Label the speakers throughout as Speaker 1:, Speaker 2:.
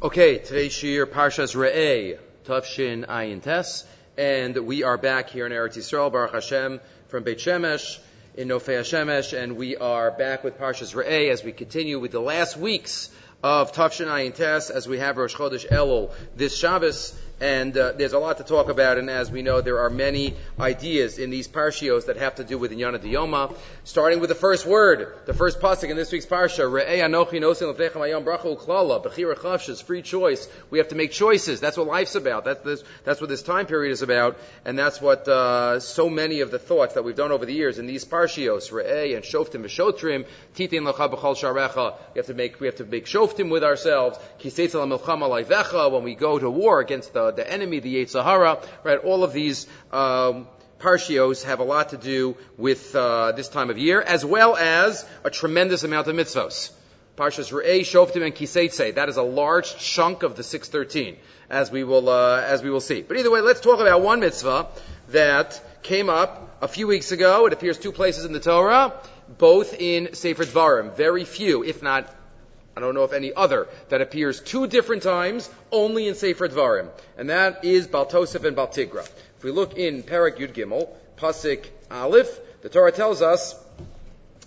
Speaker 1: Okay, today's shir Parshas Re'eh, Tavshin Ayin Tes, and we are back here in Eretz Yisrael, Baruch Hashem, from Beit Shemesh, in Nofei Shemesh, and we are back with Parshas Re'eh as we continue with the last weeks of Tavshin Ayin Tes, as we have Rosh Chodesh Elul this Shabbos, and uh, there's a lot to talk about, and as we know, there are many ideas in these parshios that have to do with Inyana Diyoma, starting with the first word, the first pasuk in this week's parsha, Re'ei Anochi Nosin Lefechem Ayom Bracha Uklala, Bechira Chavshas, free choice. We have to make choices. That's what life's about. That's, this, that's what this time period is about, and that's what uh, so many of the thoughts that we've done over the years in these parshios, Re'ei and Shoftim V'Shotrim, Titin Lecha B'chol Sharecha, we have to make, we have to make Shoftim with ourselves, Kiseitzel HaMilchama Leivecha, when we go to war against the the enemy, the Sahara, right? All of these um, parshios have a lot to do with uh, this time of year, as well as a tremendous amount of mitzvos. Parshas Re'eh, Shoftim, and Kiseitse. That is a large chunk of the 613, as we will uh, as we will see. But either way, let's talk about one mitzvah that came up a few weeks ago. It appears two places in the Torah, both in Sefer Dvarim. Very few, if not I don't know if any other that appears two different times only in Sefer Dvarim, and that is Baltosef and Baltigra. If we look in Parak Yud Gimel, Pasik Aleph, the Torah tells us,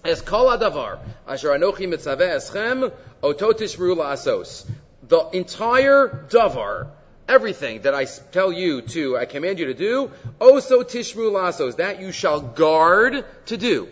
Speaker 1: "Es kol adavar asher anochi mitzaveh eschem ototish asos." The entire davar, everything that I tell you to, I command you to do, oso tishmu lasos, that you shall guard to do.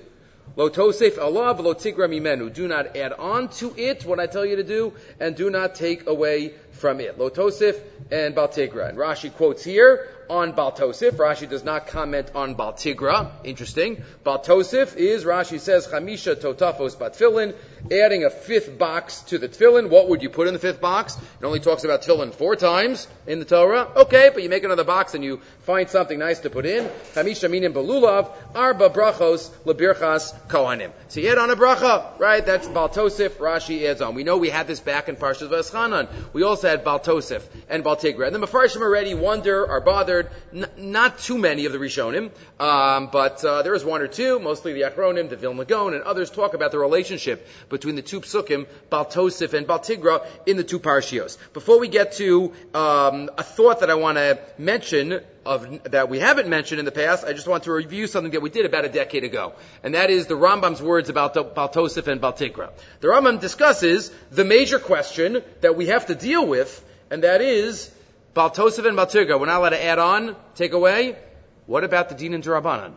Speaker 1: Lo tosef alav lo tigra mimenu. Do not add on to it what I tell you to do, and do not take away from it. Lo tosef and baltigra. And Rashi quotes here on Baltosif. Rashi does not comment on Baltigra. Interesting. Baltosif is, Rashi says, Chamisha Totafos Batfilin, adding a fifth box to the tefillin. What would you put in the fifth box? It only talks about tefillin four times in the Torah. Okay, but you make another box and you find something nice to put in. Chamisha minim belulav, arba brachos lebirchas kohanim. So you add on a bracha, right? That's Baltosif. Rashi adds on. We know we had this back in Parshas Vaschanan. We also had Baltosif and Baltigra. And the Mefarshim already wonder, are bothered, N- not too many of the Rishonim, um, but uh, there is one or two, mostly the Achronim, the Vilna Gaon, and others talk about the relationship between the two psukim, Baltosif and Baltigra, in the two parshios. Before we get to um, a thought that I want to mention of, that we haven't mentioned in the past, I just want to review something that we did about a decade ago, and that is the Rambam's words about Baltosif and Baltigra. The Rambam discusses the major question that we have to deal with, and that is Baltosif and Baltigra. we're not allowed to add on, take away. What about the Din and Rabbanan?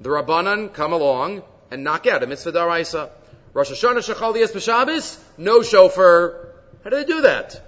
Speaker 1: The Rabbanan come along and knock out a mitzvah daraisa. Rosh Hashanah Shechal B'Shabbos, no shofar. How do they do that?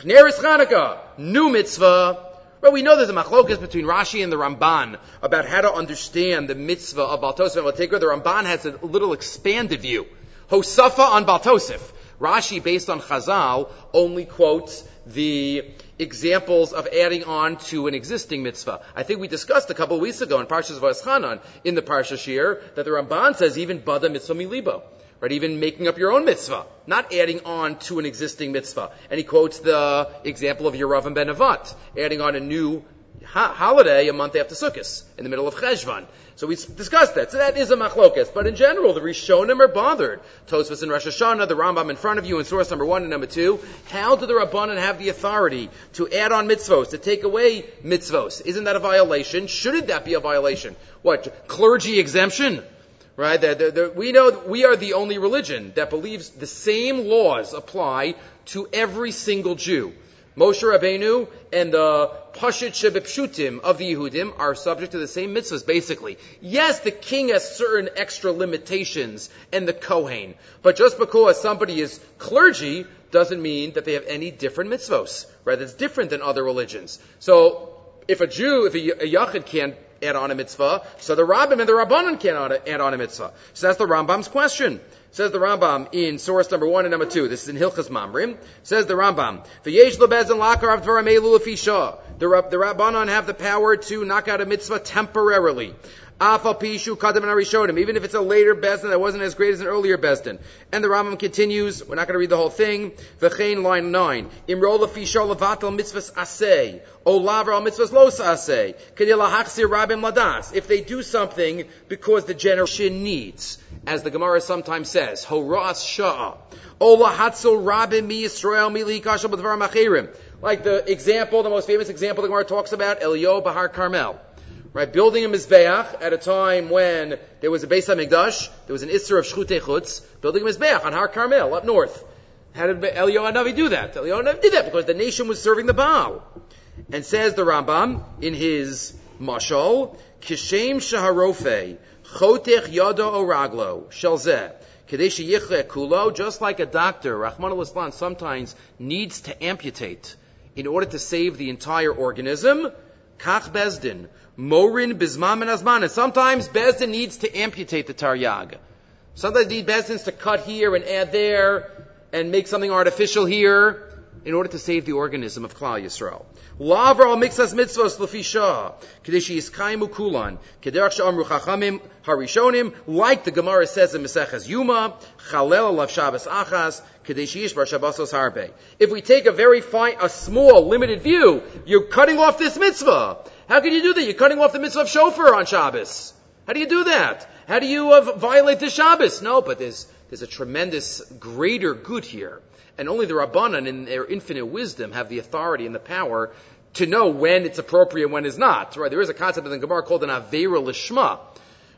Speaker 1: Chneris Chanukah, new mitzvah. Well, we know there's a machlokas between Rashi and the Ramban about how to understand the mitzvah of Baltosif and Baltigra. The Ramban has a little expanded view. Hosafa on Baltosif. Rashi, based on Chazal, only quotes the examples of adding on to an existing mitzvah. I think we discussed a couple of weeks ago in Parshas Vayeschanan in the Parsha Shir that the Ramban says even bada mitzvah milibo. Right, even making up your own mitzvah, not adding on to an existing mitzvah. And he quotes the example of Yeravam ben Avat, adding on a new ha- holiday a month after Sukkot, in the middle of Cheshvan. So we discussed that. So that is a machlokas. But in general, the Rishonim are bothered. Tosfos and Rosh Hashanah, the Rambam in front of you in source number one and number two. How do the Rabbanan have the authority to add on mitzvos, to take away mitzvos? Isn't that a violation? Shouldn't that be a violation? What, clergy exemption? Right? The, the, the, we know we are the only religion that believes the same laws apply to every single Jew. Moshe Rabbeinu and the Pashit Shebepshutim of the Yehudim are subject to the same mitzvahs, basically. Yes, the king has certain extra limitations and the Kohen. But just because somebody is clergy doesn't mean that they have any different mitzvahs. Right? It's different than other religions. So, if a Jew, if a, a Yachid can't add on a mitzvah, so the Rabbim and the Rabbanon can't add on a mitzvah. So that's the Rambam's question. Says the Rambam in source number one and number two. This is in Hilchas Mamrim. Says the Rambam, "V'yesh the Rabbanon have the power to knock out a mitzvah temporarily. Even if it's a later Besdin that wasn't as great as an earlier Besdin. And the Rambam continues, we're not going to read the whole thing, V'chein line 9, Imrola Fisho Levatel Mitzvahs Al Mitzvahs Los Rabim Ladas. If they do something because the generation needs, as the Gemara sometimes says, Horas Hatzel Rabim Mi Yisrael Mi B'dvar. Like the example, the most famous example the Gemara talks about, Elio Bahar Carmel. Right, building a Mizbeach at a time when there was a Beis HaMikdash, there was an Isser of Shchutei Chutz, building a Mizbeach on Har Carmel, up north. How did Elio Hanavi do that? Elio Hanavi did that because the nation was serving the Baal. And says the Rambam in his Mashal, Kishem Shaharofe, Chotech Yada Oraglo, Shelzeh, Kadesh Kulo, just like a doctor, Rahman al-Islam sometimes needs to amputate in order to save the entire organism, Kach Bezdin, Morin Bismam and Azman. Sometimes Bezdin needs to amputate the Taryag. Sometimes need Bezdins to cut here and add there and make something artificial here in order to save the organism of Klal Yisrael. Lavra al mixas mitzvos lefisha, kadeshi yiskaimu kulan, kederach sha'amru chachamim harishonim, like the Gemara says in Maseches Yuma, chalel alav Shabbos achas, kadeshi yishbar Shabbosos harbe. If we take a very fine, a small, limited view, you're cutting off this mitzvah. How can you do that? You're cutting off the mitzvah of shofar on Shabbos. How do you do that? How do you uh, violate the Shabbos? No, but there's, there's a tremendous greater good here. And only the Rabbanan in their infinite wisdom have the authority and the power to know when it's appropriate and when it's not. Right? There is a concept in the Gemara called an Avera Lishma.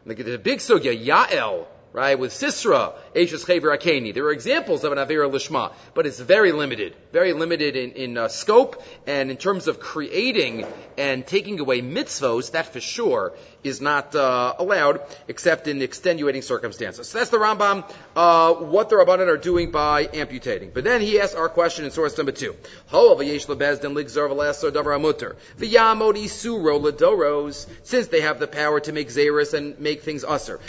Speaker 1: There's a big sugya, Yael, right? With Sisra, Eishes Chaver Akeni. There are examples of an Avera Lishma, but it's very limited. Very limited in, in uh, scope and in terms of creating and taking away mitzvos, that for sure is not uh, allowed except in extenuating circumstances. So that's the Rambam, uh, what the Rabbanan are doing by amputating. But then he asks our question in source number two. Since they have the power to make Zeris and make things usser.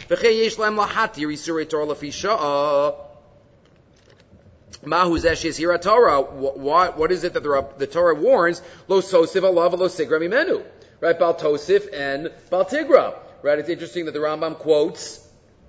Speaker 1: Uh, Mahu zeshis here Torah. What, what is it that the, the Torah warns? Lo sosiv alav lo sigra mimenu. Right, Bal Tosif and Bal Tigra. Right, it's interesting that the Rambam quotes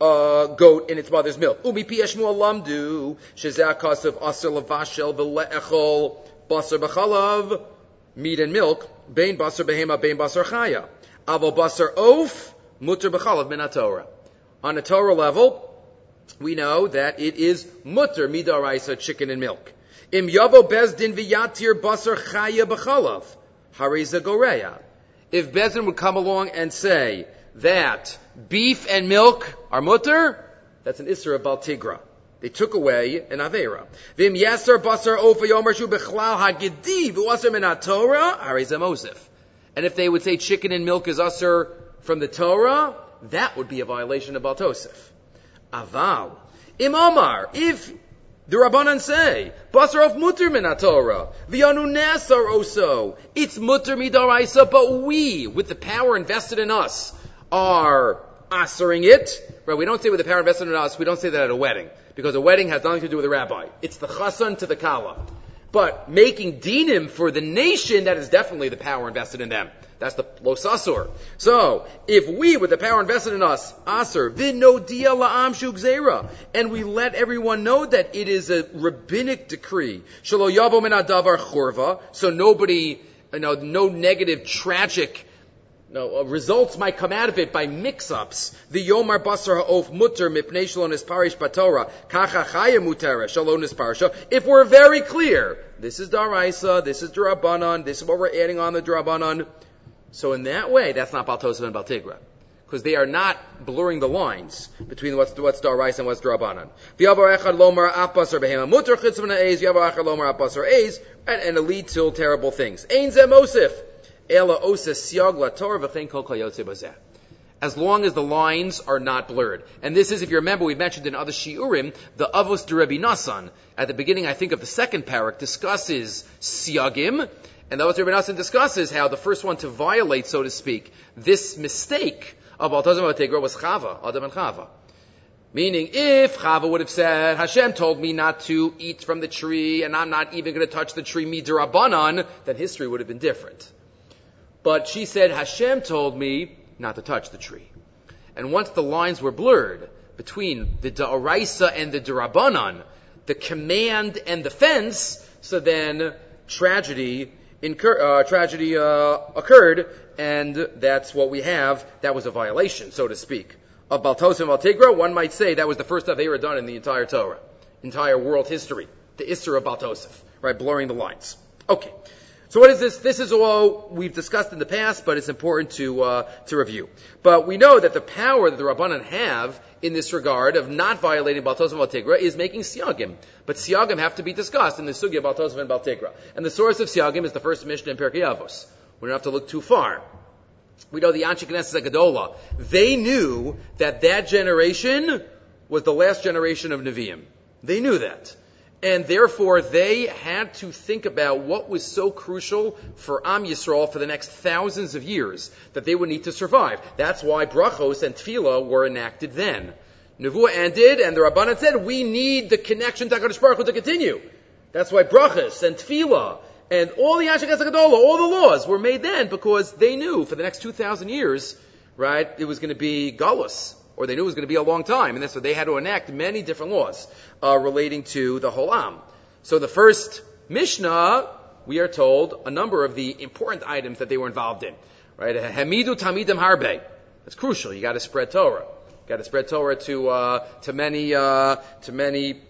Speaker 1: uh, goat in its mother's milk. Kasev aser lavashel v'le'echol b'chalav meat and milk behema chaya. Oaf mutter b'chalav min Torah. On a Torah level, we know that it is mutter midaraisa chicken and milk. Im yavo bezdin v'yatir chaya b'chalav. Hariza Goreya. If Bezin would come along and say that beef and milk are mutter, that's an Isra of Baltigra. They took away an Avera. Vim Yasser Basar Ofa Yomer Shu Bechlal Hagediv Uaser Min Torah Hariza Mosif. And if they would say chicken and milk is usher from the Torah, that would be a violation of Baltosif. Aval. Im Omar, if the Rabbanan say, Basar of mutter min Torah, v'yanu nasar oso. It's mutter midaraisa, but we, with the power invested in us, are asering it. Right? We don't say with the power invested in us, we don't say that at a wedding. Because a wedding has nothing to do with a rabbi. It's the chasan to the kala. But making dinim for the nation, that is definitely the power invested in them. That's the losasur. So, if we, with the power invested in us, asur, vinodia la'am shugzera, and we let everyone know that it is a rabbinic decree, shalo yavo min adavar churva, so nobody, you know, no negative, tragic, no, uh, results might come out of it by mix-ups. The Yomar Basar Ha'of Mutter Mipnei Shalonis Parish Batora Kacha Chaya Mutera Shalonis Parsha. If we're very clear, this is Daraisa, this is Durabanan, this is what we're adding on the Durabanan. So in that way, that's not Baltosif and Baltigra. Because they are not blurring the lines between what's, what's Darais and what's Drabanan. V'yavar echad lomar apasar behema mutter chitzvah eiz, v'yavar echad lomar apasar eiz, and, and it leads to terrible things. Ein zeh as long as the lines are not blurred. And this is, if you remember, we've mentioned in other shiurim, the Avos de Nassan, at the beginning, I think, of the second parak, discusses siagim, and the Avos de Nassan discusses how the first one to violate, so to speak, this mistake of Baltazim Bategra was Chava, Adam and Chava. Meaning, if Chava would have said, Hashem told me not to eat from the tree, and I'm not even going to touch the tree midirabanan, then history would have been different. But she said, Hashem told me not to touch the tree. And once the lines were blurred between the Da'araisa and the Darabanan, the command and the fence, so then tragedy incur, uh, tragedy uh, occurred, and that's what we have. That was a violation, so to speak, of Baltos and Baltigra. One might say that was the first Avera done in the entire Torah, entire world history, the Isser of Baltosif, right, blurring the lines. Okay. So what is this? This is all we've discussed in the past, but it's important to uh, to review. But we know that the power that the Rabbanan have in this regard of not violating Baltos and Baltigra is making siagim. But siagim have to be discussed in the sugya Baltos and Baltigra. And the source of siagim is the first Mishnah in Pirkei Avos. We don't have to look too far. We know the Anshe Knesset Gadola. They knew that that generation was the last generation of Nevi'im. They knew that. And therefore, they had to think about what was so crucial for Am Yisrael for the next thousands of years that they would need to survive. That's why brachos and tefillah were enacted then. Nevuah ended, and the Rabbanan said, we need the connection to HaKadosh Baruch Hu to continue. That's why brachos and tefillah and all the Yashik Gadola, all the laws were made then because they knew for the next 2,000 years, right, it was going to be galus or they knew it was going to be a long time, and that's why they had to enact many different laws uh, relating to the whole Am. So the first Mishnah, we are told a number of the important items that they were involved in. Right? Hamidu Tamidim Harbe. That's crucial. You got to spread Torah. You got to spread Torah to uh, to many uh, to many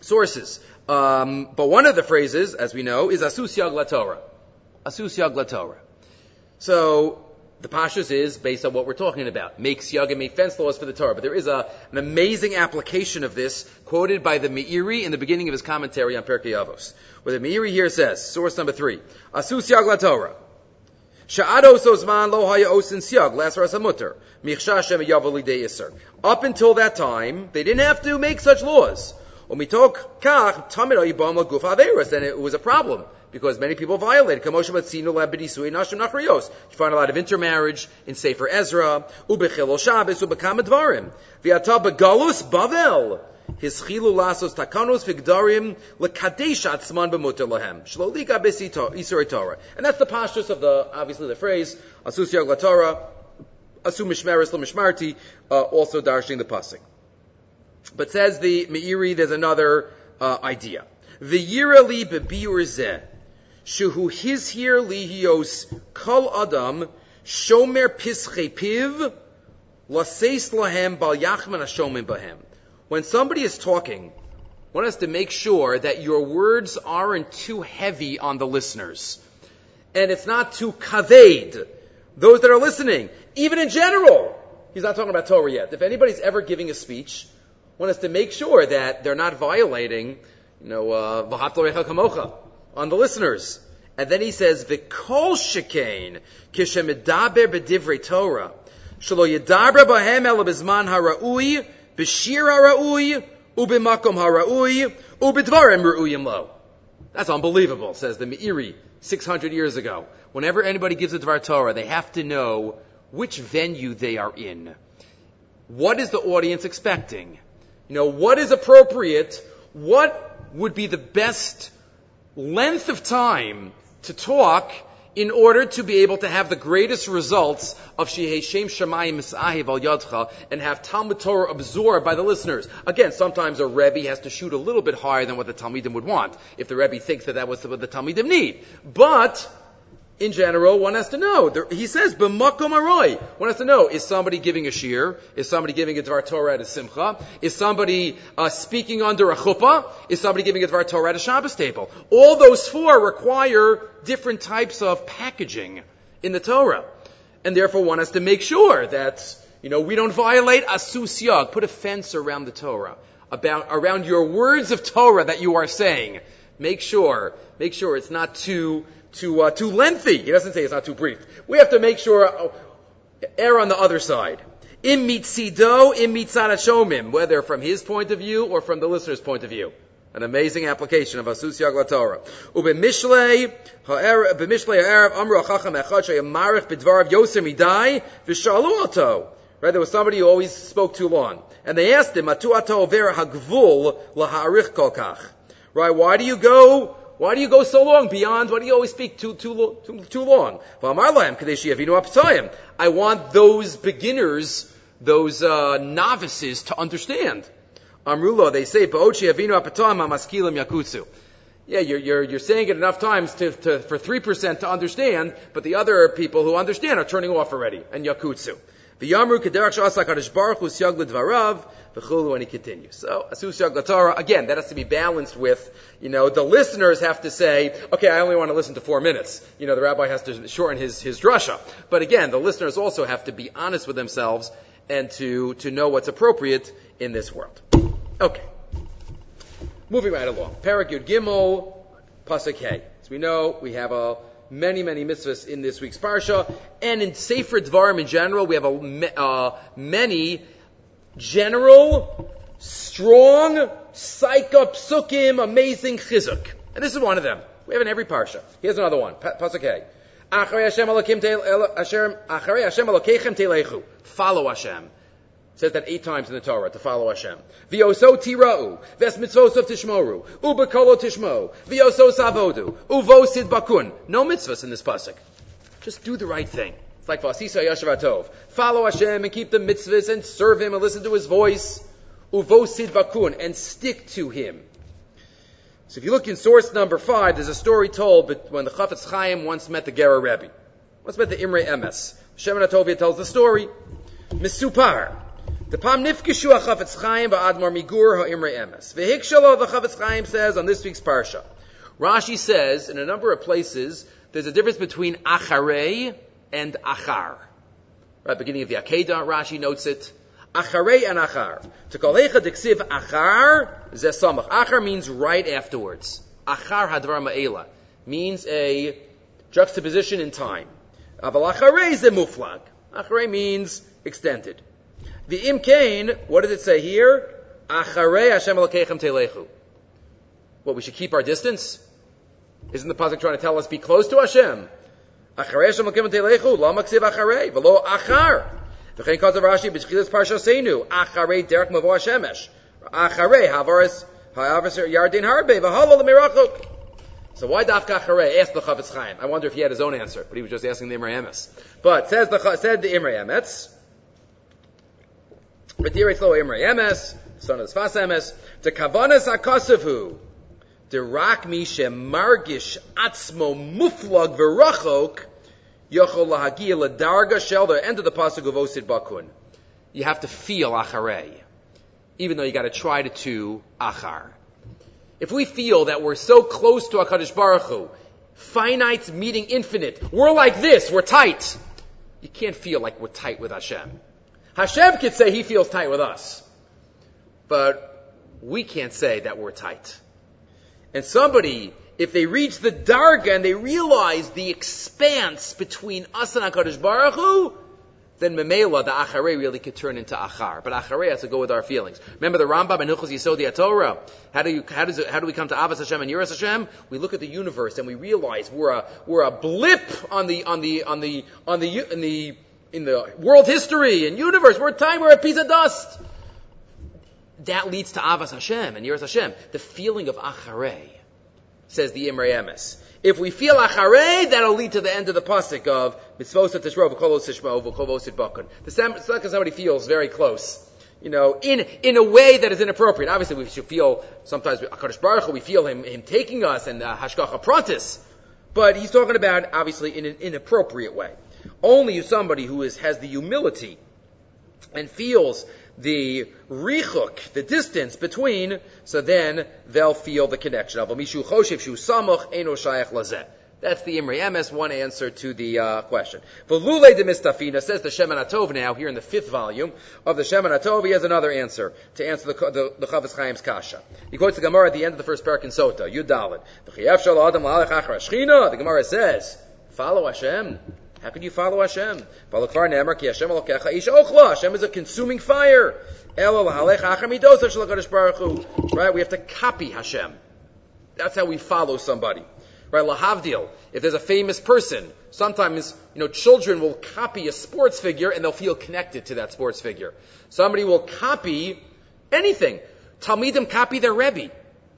Speaker 1: sources. Um, but one of the phrases, as we know, is Asus Yag Torah. Asus Yag Torah. So the Pashas is based on what we're talking about. Make siyagim, make fence laws for the Torah. But there is a, an amazing application of this quoted by the Meiri in the beginning of his commentary on Perkei Avos. Where the Meiri here says, source number three, Asu siyag la Torah. Sha'ados ozman lo haya osin siyag, las rasamutter. Michsha shem yavali de iser. Up until that time, they didn't have to make such laws. Umitok kach tamid ayibam guf averas, and it was a problem because many people violate. You find a lot of intermarriage in Sefer Ezra, bavel. His lasos takanos lekadesh atzman. And that's the postures of the, obviously the phrase, asus yag Torah, asu mishmeres l'mishmarti, uh, also darshing the pasuk. But says the Meiri, there's another uh, idea. The yirali bebiur zeh. Shuhu his here lihios kol adam shomer pische piv laseis lahem bal yachman ashomim bahem. When somebody is talking, one has to make sure that your words aren't too heavy on the listeners. And it's not too kaved. Those that are listening, even in general, he's not talking about Torah yet. If anybody's ever giving a speech, one has to make sure that they're not violating, you know, uh, on the listeners. And then he says, "V'kol shekain kishemidaber b'divrei Torah shelo yedaber bahem el b'zman hara'ui b'shir hara'ui u'b'makom hara'ui u'b'dvarim ra'uyim lo." That's unbelievable, says the Meiri 600 years ago. Whenever anybody gives a Dvar Torah, they have to know which venue they are in. What is the audience expecting? You know, what is appropriate? What would be the best length of time to talk in order to be able to have the greatest results of Shehei Shem Shemayim Misahiv al Yadcha and have Talmud Torah absorbed by the listeners. Again, sometimes a Rebbe has to shoot a little bit higher than what the Talmidim would want, if the Rebbe thinks that that was what the Talmidim need. But, in general, one has to know. There, he says, b'makom aroi. One has to know, is somebody giving a shir? Is somebody giving a Dvar Torah at a simcha? Is somebody uh, speaking under a chuppah? Is somebody giving a Dvar Torah at a Shabbos table? All those four require different types of packaging in the Torah. And therefore one has to make sure that, you know, we don't violate asus yag. Put a fence around the Torah. About, around your words of Torah that you are saying. Make sure, make sure it's not too too uh, too lengthy. He doesn't say it's not too brief. We have to make sure uh, err on the other side. Im mitzido, im mitzad shomim, whether from his point of view or from the listener's point of view. An amazing application of Asus Yag Torah. B'mishlei ha'erev amru ha'chacham echad sheyamarich b'dvarav yoser midai v'shalu oto. Right, there was somebody who always spoke too long. And they asked him, Atu ato vera hagvul laha'arich kolkach. Right, why do you go why do you go so long beyond? Why do you always speak too too too, too long? I want those beginners, those uh, novices, to understand. Amrulo, they say. Yeah, you're, you're, you're saying it enough times to, to, for 3% to understand, but the other people who understand are turning off already, and yakutsu. V'yamru kederach sh'asa kadosh baruch hu siyag l'dvarav, v'chulu, and he continues. So, asu siyag Torah, again, that has to be balanced with, you know, the listeners have to say, okay, I only want to listen to four minutes. You know, the rabbi has to shorten his, his drasha. But again, the listeners also have to be honest with themselves and to, to know what's appropriate in this world. Okay. Moving right along. Parak Yud Gimel, Pasuk Hey. As we know, we have a many, many mitzvahs in this week's parsha, and in Sefer Dvarim in general, we have a, uh, many general, strong, psycha psukim, amazing chizuk. And this is one of them. We have in every parsha. Here's another one. Pasuk Hey. Follow Hashem says that eight times in the Torah to follow Hashem. V'yoso tira'u, ves tishmoru, ubekolo tishmo, v'yoso savodu, uvosid bakun. No mitzvahs in this pasuk. Just do the right thing. It's like vasisa yashavatov. Follow Hashem and keep the mitzvahs and serve Him and listen to His voice. Uvosid bakun and stick to Him. So if you look in source number five, there's a story told but when the Chafetz Chaim once met the Gerrer Rebbe. Once met the Imre Emes. Shemin Atovia tells the story. Misupar. The Pam Nifkishu HaChavetz Chaim Ba'admar Migur HaImre Emes. V'hikshalo the Chavetz Chaim says on this week's Parsha. Rashi says in a number of places there's a difference between Acharei and Achar. Right, beginning of the Akedah, Rashi notes it. Acharei and Achar. To Kolecha Diksiv Achar Zesamach. Achar means right afterwards. Achar Hadvar Ma'ela means a juxtaposition in time. Aval Acharei Zemuflag. Acharei means extended. The imkain, what does it say here? Acharei Hashem Elokechem telechu. What, we should keep our distance? Isn't the pasuk trying to tell us be close to Hashem? Acharei Hashem Elokechem telechu, la maksiv acharei, velo achar. V'chein kazav Rashi b'shchilas parsha seinu, acharei derek mavo Hashemesh. Acharei havaris, havaris yardin harbe, v'halo l'mirachuk. So why dafka acharei? Asked the Chavetz Chaim. I wonder if he had his own answer, but he was just asking the Imre Emes. But says the said the Imre Emes. V'diretz lo Imre Emes, son of Sfas Emes, to kavanas akasavu, derak mi shemargish atzmo muflag v'rachok, yochol lahagia ladarga shel, the end of the pasuk of Osid Bakun. You have to feel acharei, even though you got to try to to achar. If we feel that we're so close to Hakadosh Baruch Hu, finite meeting infinite, we're like this, we're tight. You can't feel like we're tight with Hashem. Hashem could say he feels tight with us. But we can't say that we're tight. And somebody, if they reach the Darga and they realize the expanse between us and HaKadosh Baruch Hu, then Memela, the Acharei really could turn into Achar. But Acharei has to go with our feelings. Remember the Rambam and Hilchos Yisodi Torah? How do you, how does it, how do we come to Avos Hashem and Yiras Hashem? We look at the universe and we realize we're a, we're a blip on the, on the, on the, on the, in the, in the world history and universe. We're a time, we're a piece of dust. That leads to Avas Hashem and Yiras Hashem. The feeling of Acharei, says the Imre Emes. If we feel Acharei, that'll lead to the end of the pasuk of Mitzvosat Tishro v'kolos tishmo v'kovosit bakun. The second somebody feels very close. You know, in, in a way that is inappropriate. Obviously, we should feel, sometimes, HaKadosh Baruch Hu, we feel him, him taking us and uh, Hashgacha Prontis. But he's talking about, obviously, in an inappropriate way. Only somebody who is, has the humility and feels the richuk, the distance between, so then they'll feel the connection of. That's the Imre Emes, one answer to the uh, question. V'lule de mistafina, says the Shemin now, here in the fifth volume of the Shemin Atov, he has another answer to answer the, the, the Chavetz Chaim's kasha. He quotes the Gemara at the end of the first parak in Sota, Yud Dalet. The Gemara says, follow Hashem, How can you follow Hashem? Hashem is a consuming fire. Right? We have to copy Hashem. That's how we follow somebody. Right? Lahavdil. If there's a famous person, sometimes, you know, children will copy a sports figure and they'll feel connected to that sports figure. Somebody will copy anything. Talmidim copy their Rebbe.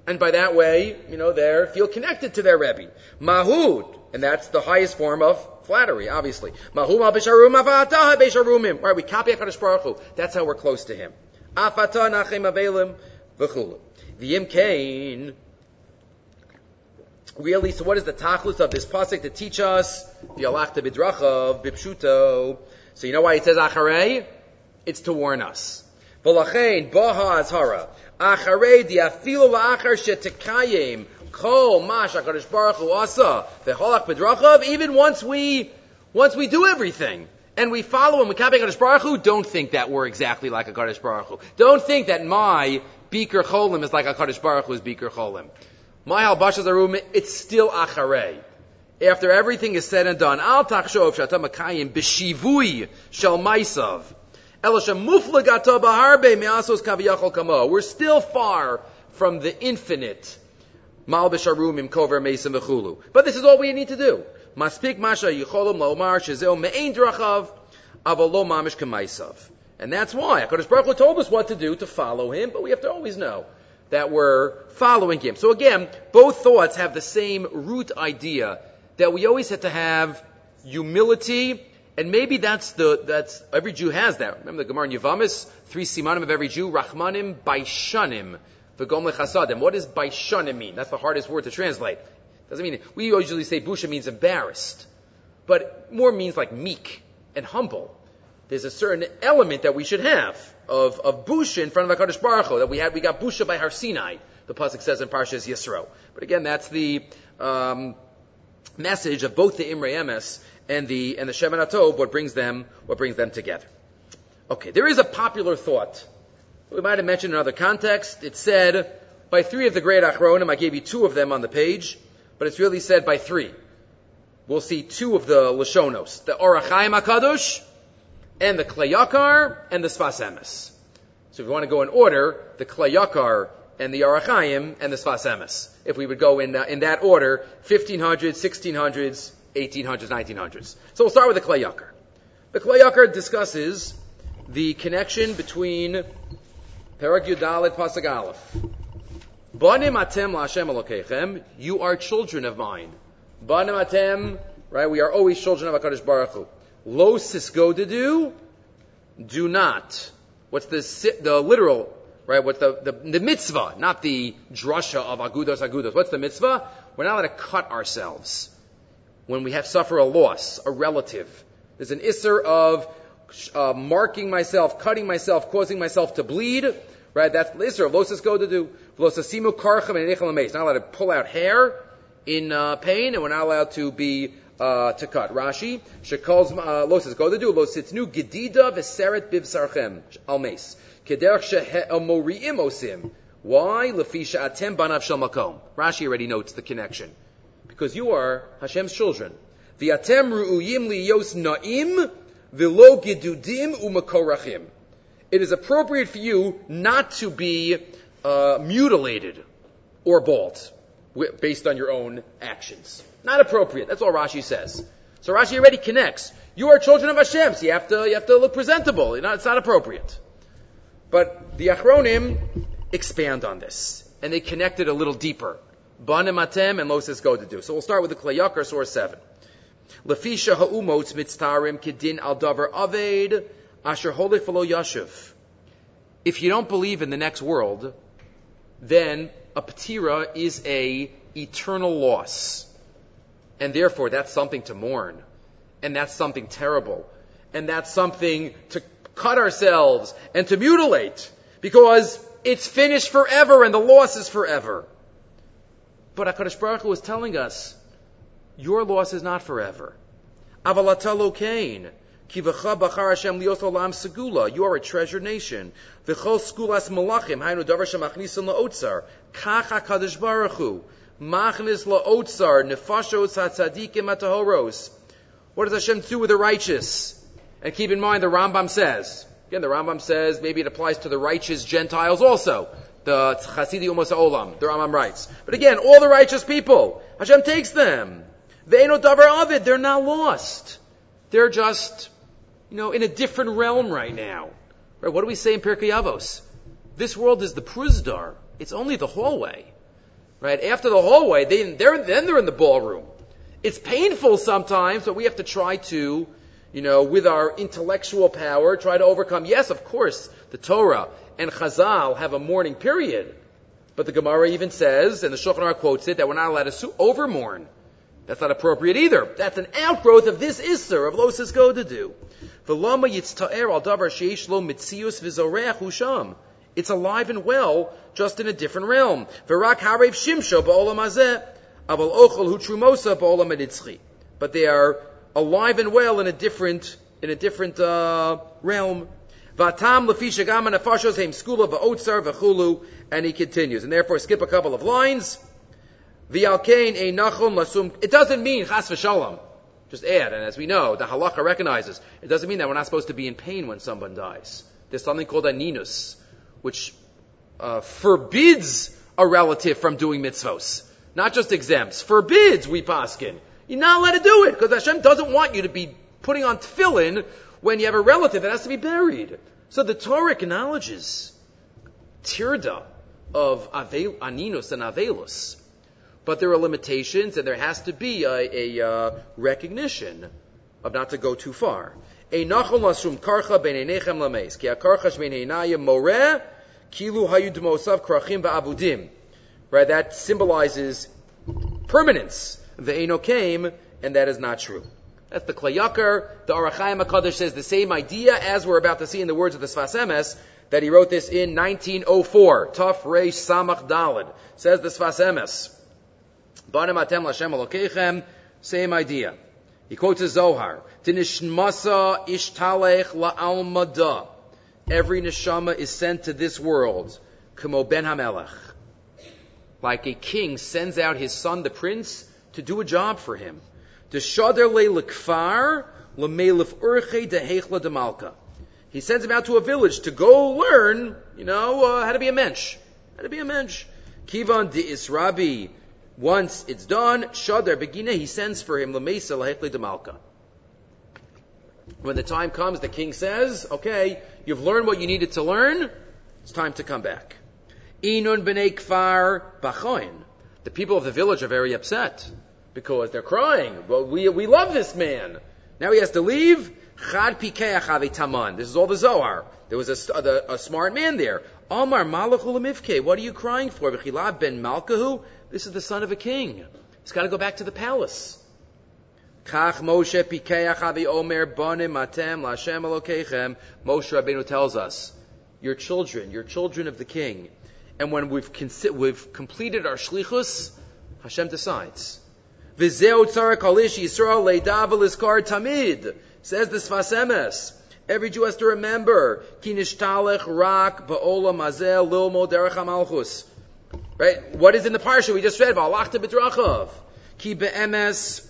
Speaker 1: And by that way, you know, they feel connected to their Rebbe. Mahud. And that's the highest form of flattery, obviously. Mahum Right, we copy HaKadosh Baruch Hu. That's how we're close to him. Afata nachem avelim v'chulu. V'yim. Really, so what is the tachlus of this pasuk to teach us? The alachta bidrachav bipshuto. So you know why it says acharei? It's to warn us. V'lachein azhara. Acharei la'achar shetekayim Kol Mash HaKadosh Baruch Hu Asa V'Cholach Bedrachav. Even once we once we do everything and we follow him, we copy HaKadosh Baruch Hu, don't think that we're exactly like a Kadosh Baruch Hu. Don't think that my Beaker Cholim is like a Kadosh Baruch Hu's Beaker Cholim. My Halbashas Arum, it's still Acharei. After everything is said and done, Al Tachshov Shatam Makayim B'Shivui Shel Maisav. We're still far from the infinite But this is all we need to do. Maspik Masha Yicholim Me'ein Drachav Avalo Mamish. And that's why HaKadosh Baruch Hu told us what to do to follow Him, but we have to always know that we're following Him. So again, both thoughts have the same root idea that we always have to have humility and maybe that's the, that's, every Jew has that. Remember the Gemara in Yavamis, three simanim of every Jew, Rachmanim, Baishanim, V'gom lechasadim. What does baishanim mean? That's the hardest word to translate. Doesn't mean, we usually say busha means embarrassed. But more means like meek and humble. There's a certain element that we should have of, of busha in front of HaKadosh Baruch Hu, that we had, we got busha by Har Sinai. The Pasuk says in Parshas Yisro. But again, that's the, um, message of both the Imre Emes and the, and the Shemin Atov, what brings them, what brings them together. Okay, there is a popular thought we might have mentioned in another context. it said by three of the great Achronim. I gave you two of them on the page, but it's really said by three. We'll see two of the Lashonos, the Ohr HaChaim HaKadosh, and the Kli Yakar, and the Sfas Emes. So if you want to go in order, the Kli Yakar, and the Ohr HaChaim, and the Sfas Emes. If we would go in, uh, in that order, 1500s, 1600s, 1800s, 1900s. So we'll start with the Kli Yakar. The Kli Yakar discusses the connection between Perek Yudalit Pasuk Aleph. Banim atem la'Hashem Elokechem. You are children of mine. Banim atem. Right. We are always children of Hakadosh Baruch Hu. Lo sisgodedu. Do not. What's the the literal? Right. What's the, the the mitzvah? Not the drasha of agudos agudos. What's the mitzvah? We're not allowed to cut ourselves when we have suffer a loss, a relative. There's an isser of uh, marking myself, cutting myself, causing myself to bleed. Right? That's Isra. Losas go to do. Losasimu karcham and enichel Not allowed to pull out hair in uh, pain, and we're not allowed to be uh, to cut. Rashi shekals uh, losas go to do lositnu gedida v'seret bivsarchem almes kederach she'emoriim osim. Why lefisha atem banav shel makom? Rashi already notes the connection because you are Hashem's children. The V'atem ru'uyim liyos na'im v'lo gedudim u'makorachim it is appropriate for you not to be uh, mutilated or bald based on your own actions. Not appropriate. That's all Rashi says. So Rashi already connects. You are children of Hashem, so you have to, you have to look presentable. It's not appropriate. But the Achronim expand on this, and they connect it a little deeper. Banim atem and Loses go to do. So we'll start with the Kli Yakar, source 7. Mitztarim kedin al davar aved Asher Yashiv. If you don't believe in the next world, then a patira is a eternal loss. And therefore that's something to mourn. And that's something terrible. And that's something to cut ourselves and to mutilate. Because it's finished forever and the loss is forever. But HaKadosh Baruch Hu is telling us, your loss is not forever. Kain. You are a treasure nation. Nefashos. What does Hashem do with the righteous? And keep in mind the Rambam says, again, the Rambam says maybe it applies to the righteous Gentiles also. The Chasidi Umos Olam, the Rambam writes. But again, all the righteous people, Hashem takes them. They're not lost. They're just, you know, in a different realm right now. Right? What do we say in Pirkei Avos? This world is the Pruzdar. It's only the hallway. Right? After the hallway, they, they're, then they're in the ballroom. It's painful sometimes, but we have to try to, you know, with our intellectual power, try to overcome. Yes, of course, the Torah and Chazal have a mourning period. But the Gemara even says, and the Shulchan quotes it, that we're not allowed to overmourn. That's not appropriate either. That's an outgrowth of this Isser of Losis Go to do. Lo. It's alive and well, just in a different realm. But they are alive and well in a different, in a different, uh, realm. And he continues. And therefore skip a couple of lines. It doesn't mean chas v'shalom. Just add, and as we know, the halacha recognizes, it doesn't mean that we're not supposed to be in pain when someone dies. There's something called a ninus, which uh, forbids a relative from doing mitzvos. Not just exempts, forbids we paskin. You're not allowed to do it, because Hashem doesn't want you to be putting on tefillin when you have a relative that has to be buried. So the Torah acknowledges tirda of aninus and avelus. But there are limitations, and there has to be a, a uh, recognition of not to go too far. Right, that symbolizes permanence. The Eno came, and that is not true. That's the Kli Yakar. The Ohr HaChaim HaKadosh says the same idea as we're about to see in the words of the Sfas Emes, that he wrote this in 1904. Tuf Reish Samach Dalid. Says the Sfas Emes. Banim atem Lashem Elokeichem, same idea. He quotes a Zohar. Tinishmasa ishtalech la'almada. Every neshama is sent to this world. Kamo ben hamelech. Like a king sends out his son, the prince, to do a job for him. Deshader le lekfar lemelif urche dehechla demalka. He sends him out to a village to go learn, you know, uh, how to be a mensch. How to be a mensch. Kivan de Israbi once it's done, Shadar Begina, he sends for him, Lamesa Lahekli Demalka. When the time comes, the king says, okay, you've learned what you needed to learn, it's time to come back. Inun b'nei kfar bachoin. The people of the village are very upset because they're crying. Well, we, we love this man. Now he has to leave. Chad taman. This is all the Zohar. There was a, a, a smart man there. Amar malachul What are you crying for? ben malkahu. This is the son of a king. He's got to go back to the palace. Moshe Rabbeinu tells us, your children, your children of the king. And when we've, consi- we've completed our shlichus, Hashem decides. Says the Sfas Emes. Every Jew has to remember, ki nishtalech rak ba'olam azel lilmo derech. Right? What is in the parsha we just read? V'alachta b'drachav. Ki be'emes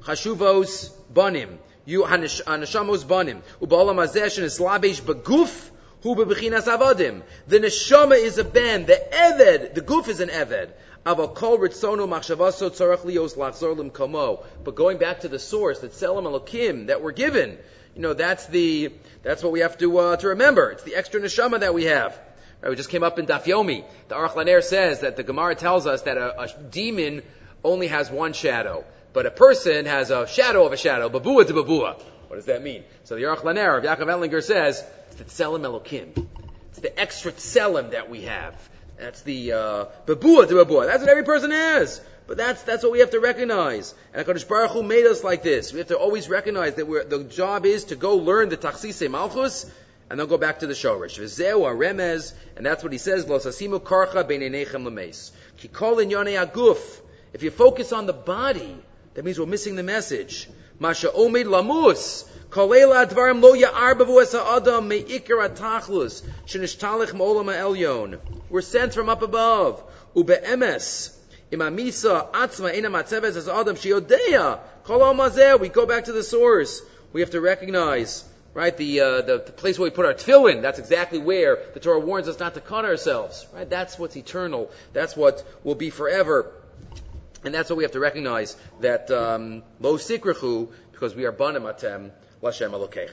Speaker 1: chashuvos banim. You haneshamos banim. U'ba'olam hazeh sheneslabesh beguf hu bebechinas avadim. The neshama is a ben. The eved, the guf is an eved. But going back to the source, that selam elokim, that we're given, you know, that's the, that's what we have to, uh, to remember. It's the extra neshama that we have. Right, we just came up in Dafyomi. The Aruch LaNer says that the Gemara tells us that a, a, demon only has one shadow, but a person has a shadow of a shadow, babua to babua. What does that mean? So the Aruch LaNer of Yaakov Ettlinger says it's the tselem elokim. It's the extra tselem that we have. That's the uh, babua to babua. That's what every person has. But that's that's what we have to recognize. And Hakadosh Baruch Hu made us like this. We have to always recognize that the job is to go learn the Tachsise Malchus and they'll go back to the shorish. Remez, and that's what he says. Lo sasimu karcha. Kikol in aguf. If you focus on the body, that means we're missing the message. Masha omed lamus. Kolela advarim lo ya'ar bavu adam me'ikar atachlus. Shenishtalech mo'olam elyon. We're sent from up above. Ube'emes. Imamisa atzma ina matzeves as adam shiodea. Kol We go back to the source. We have to recognize, right, the, uh, the, the place where we put our tefillin. That's exactly where the Torah warns us not to cut ourselves, right? That's what's eternal. That's what will be forever. And that's what we have to recognize that um, lo because we are banim atem lashem alokech.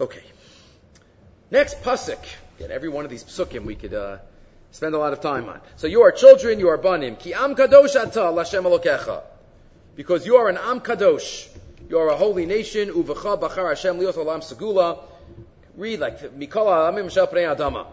Speaker 1: Okay. Next pasuk. Again, every one of these psukim we could uh, spend a lot of time on. So you are children, you are banim. Ki am kadosh ata lashem alokecha. Because you are an am kadosh. You are a holy nation. Uvacha bachar Hashem lios olam segula. Read like Mikol Shel Adama.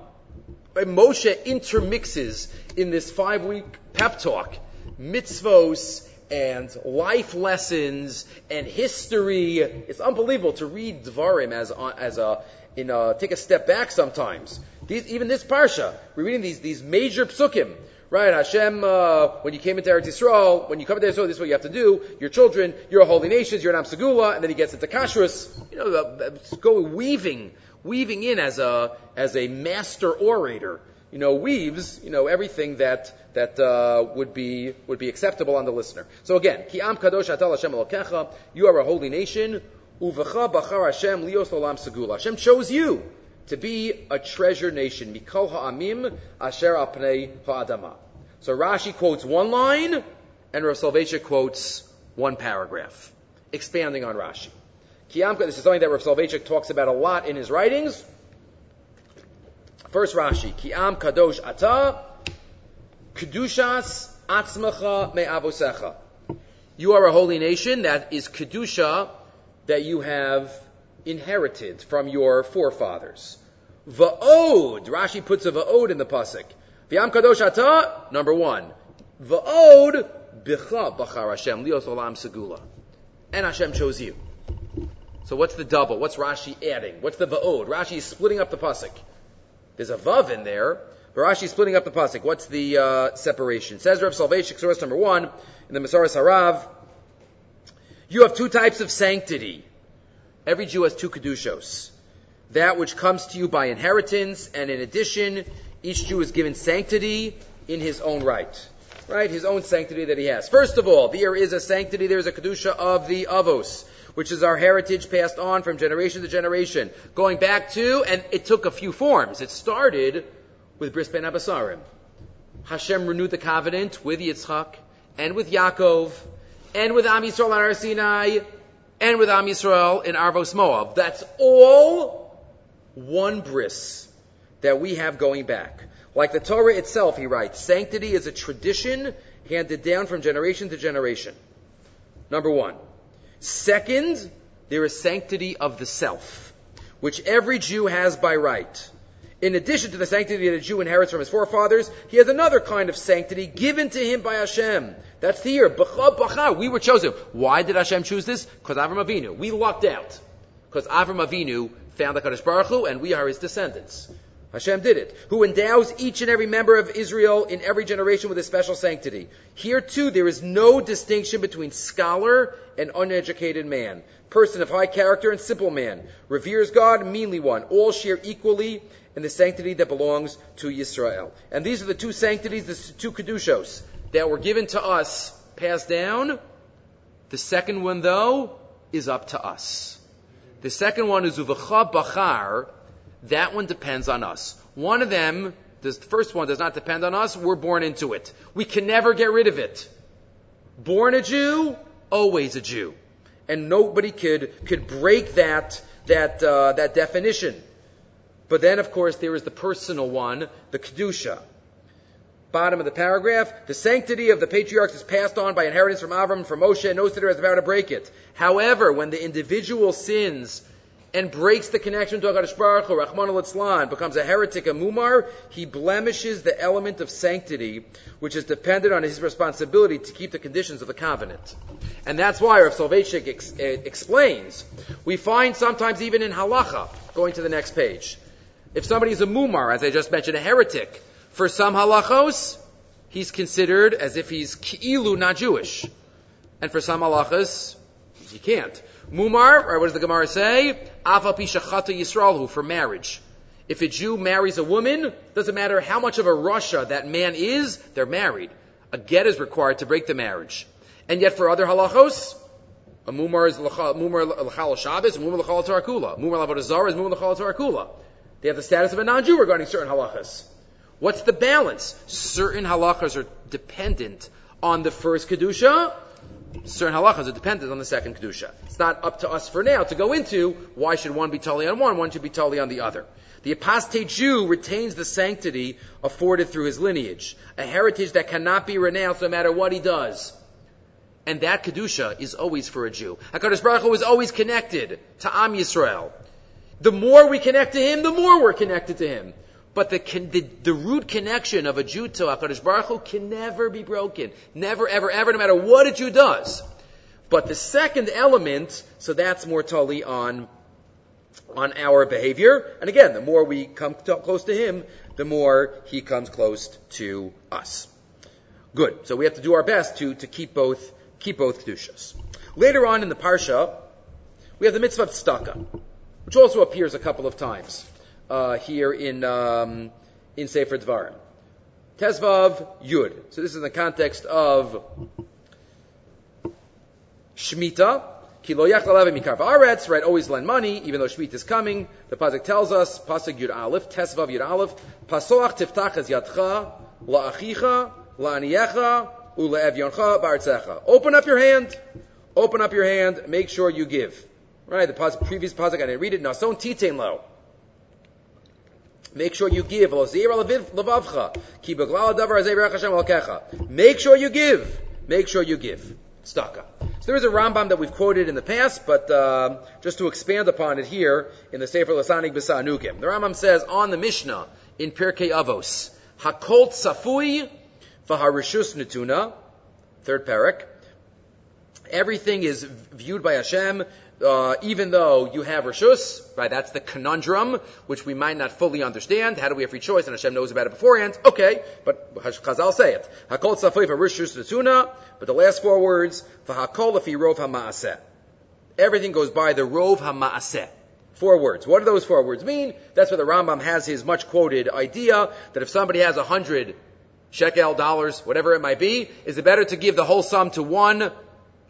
Speaker 1: Moshe intermixes in this five week pep talk mitzvos and life lessons and history. It's unbelievable to read Dvarim as, as a, in a, take a step back sometimes. These, even this parsha, we're reading these, these major psukim. Right, Hashem, uh, when you came into Eretz Yisrael, when you come into Israel, this is what you have to do. Your children, you're a holy nation, you're an Amsagula, and then he gets into Kashrus. You know, go weaving weaving in as a as a master orator. You know, weaves you know everything that that uh, would be would be acceptable on the listener. So again, ki am kadosh atal Hashem. You are a holy nation. Uvecha bachar Hashem lios olam segula. Hashem chose you to be a treasure nation. Mikol ha'amim asher apnei ha'adama. So Rashi quotes one line, and Rav Soloveitchik quotes one paragraph, expanding on Rashi. Kiyamka, this is something that Rav Soloveitchik talks about a lot in his writings. First Rashi, Kiam Kadosh Ata, Kedushas Atzmacha Me'avosecha. You are a holy nation that is Kedusha that you have inherited from your forefathers. Va'od, Rashi puts a va'od in the pasuk. V'yam kadosh ata, number one. Va'od, bicha b'char Hashem, lios olam segula. And Hashem chose you. So what's the double? What's Rashi adding? What's the va'od? Rashi is splitting up the pasuk. There's a vav in there, but Rashi is splitting up the pasuk. What's the uh, separation? Says Rav Soloveitchik, source number one, in the Masoras Harav, you have two types of sanctity. Every Jew has two kedushos. That which comes to you by inheritance, and in addition, each Jew is given sanctity in his own right. Right? His own sanctity that he has. First of all, there is a sanctity, there is a kedusha of the avos which is our heritage passed on from generation to generation, going back to, and it took a few forms. It started with Bris Ben Abasarim. Hashem renewed the covenant with Yitzchak and with Yaakov and with Am Yisrael on Sinai and with Am Yisrael in Arvos Moab. That's all one bris that we have going back. Like the Torah itself, he writes, sanctity is a tradition handed down from generation to generation. Number one. Second, there is sanctity of the self, which every Jew has by right. In addition to the sanctity that a Jew inherits from his forefathers, he has another kind of sanctity given to him by Hashem. That's the year. We were chosen. Why did Hashem choose this? Because Avram Avinu. We lucked out. Because Avram Avinu found the Kadosh Baruch Hu, and we are his descendants. Hashem did it. Who endows each and every member of Israel in every generation with a special sanctity. Here too, there is no distinction between scholar and uneducated man, person of high character and simple man, reveres God, meanly one. All share equally in the sanctity that belongs to Yisrael. And these are the two sanctities, the two kedushos that were given to us, passed down. The second one, though, is up to us. The second one is uvacha bachar, that one depends on us. One of them, the first one does not depend on us. We're born into it. We can never get rid of it. Born a Jew, always a Jew. And nobody could, could break that, that, uh, that definition. But then, of course, there is the personal one, the Kedusha. Bottom of the paragraph, the sanctity of the patriarchs is passed on by inheritance from Avram, from Moshe, and no sinner has about to break it. However, when the individual sins and breaks the connection to HaKadosh Baruch Hu, Rahman al becomes a heretic, a mumar, he blemishes the element of sanctity, which is dependent on his responsibility to keep the conditions of the covenant. And that's why Rav Soloveitchik ex- eh, explains, we find sometimes even in halacha, going to the next page, if somebody is a mumar, as I just mentioned, a heretic, for some halachos, he's considered as if he's ki'ilu, not Jewish. And for some halachas, he can't. Mumar, or what does the Gemara say? Afa pishachata Yisraelhu, for marriage. If a Jew marries a woman, doesn't matter how much of a rasha that man is, they're married. A get is required to break the marriage. And yet for other halachos, a mumar is mumar l'chal Shabbos, mumar l'chal tarakula. Mumar l'avodah is mumar l'chal tarakula. They have the status of a non-Jew regarding certain halachas. What's the balance? Certain halachas are dependent on the first kedusha. Certain halachas are dependent on the second kedusha. It's not up to us for now to go into why should one be totally on one, one should be totally on the other. The apostate Jew retains the sanctity afforded through his lineage, a heritage that cannot be renounced no matter what he does. And that kedusha is always for a Jew. Hakadosh Baruch Hu is always connected to Am Yisrael. The more we connect to him, the more we're connected to him. But the, the, the, root connection of a Jew to HaKadosh Baruch Hu can never be broken. Never, ever, ever, no matter what a Jew does. But the second element, so that's more totally on, on our behavior. And again, the more we come to, close to Him, the more He comes close to us. Good. So we have to do our best to, to keep both, keep both Kedushas. Later on in the Parsha, we have the mitzvah of tzedakah, which also appears a couple of times uh, here in um, in Sefer Dvarim. Tezvav Yud. So this is in the context of Shemitah. Kilo right? Always lend money, even though Shemitah is coming. The pasuk tells us, pasuk Yud Aleph, Tesvav Yud Aleph, Pasoach tiftach es yadcha, la'achicha, la'aniyecha, ule'evyoncha ba'artzecha. Open up your hand. Open up your hand. Make sure you give. Right? The previous pasuk, I didn't read it. Nason titain lo. Make sure you give. Make sure you give. Make sure you give. Staka. So there is a Rambam that we've quoted in the past, but uh, just to expand upon it here in the Sefer Lasanik B'Sanukim. The Rambam says on the Mishnah in Pirkei Avos, Hakol Tzafui v'harishus netuna, third parak. Everything is viewed by Hashem uh, even though you have Rishus, right, that's the conundrum, which we might not fully understand. How do we have free choice? And Hashem knows about it beforehand. Okay, but Chazal say it. Hakol Rishus Natuna, but the last four words, V'hakol lefi rov ha'ma'aseh. Everything goes by the rov ha'ma'aseh. Four words. What do those four words mean? That's where the Rambam has his much quoted idea that if somebody has a hundred shekel dollars, whatever it might be, is it better to give the whole sum to one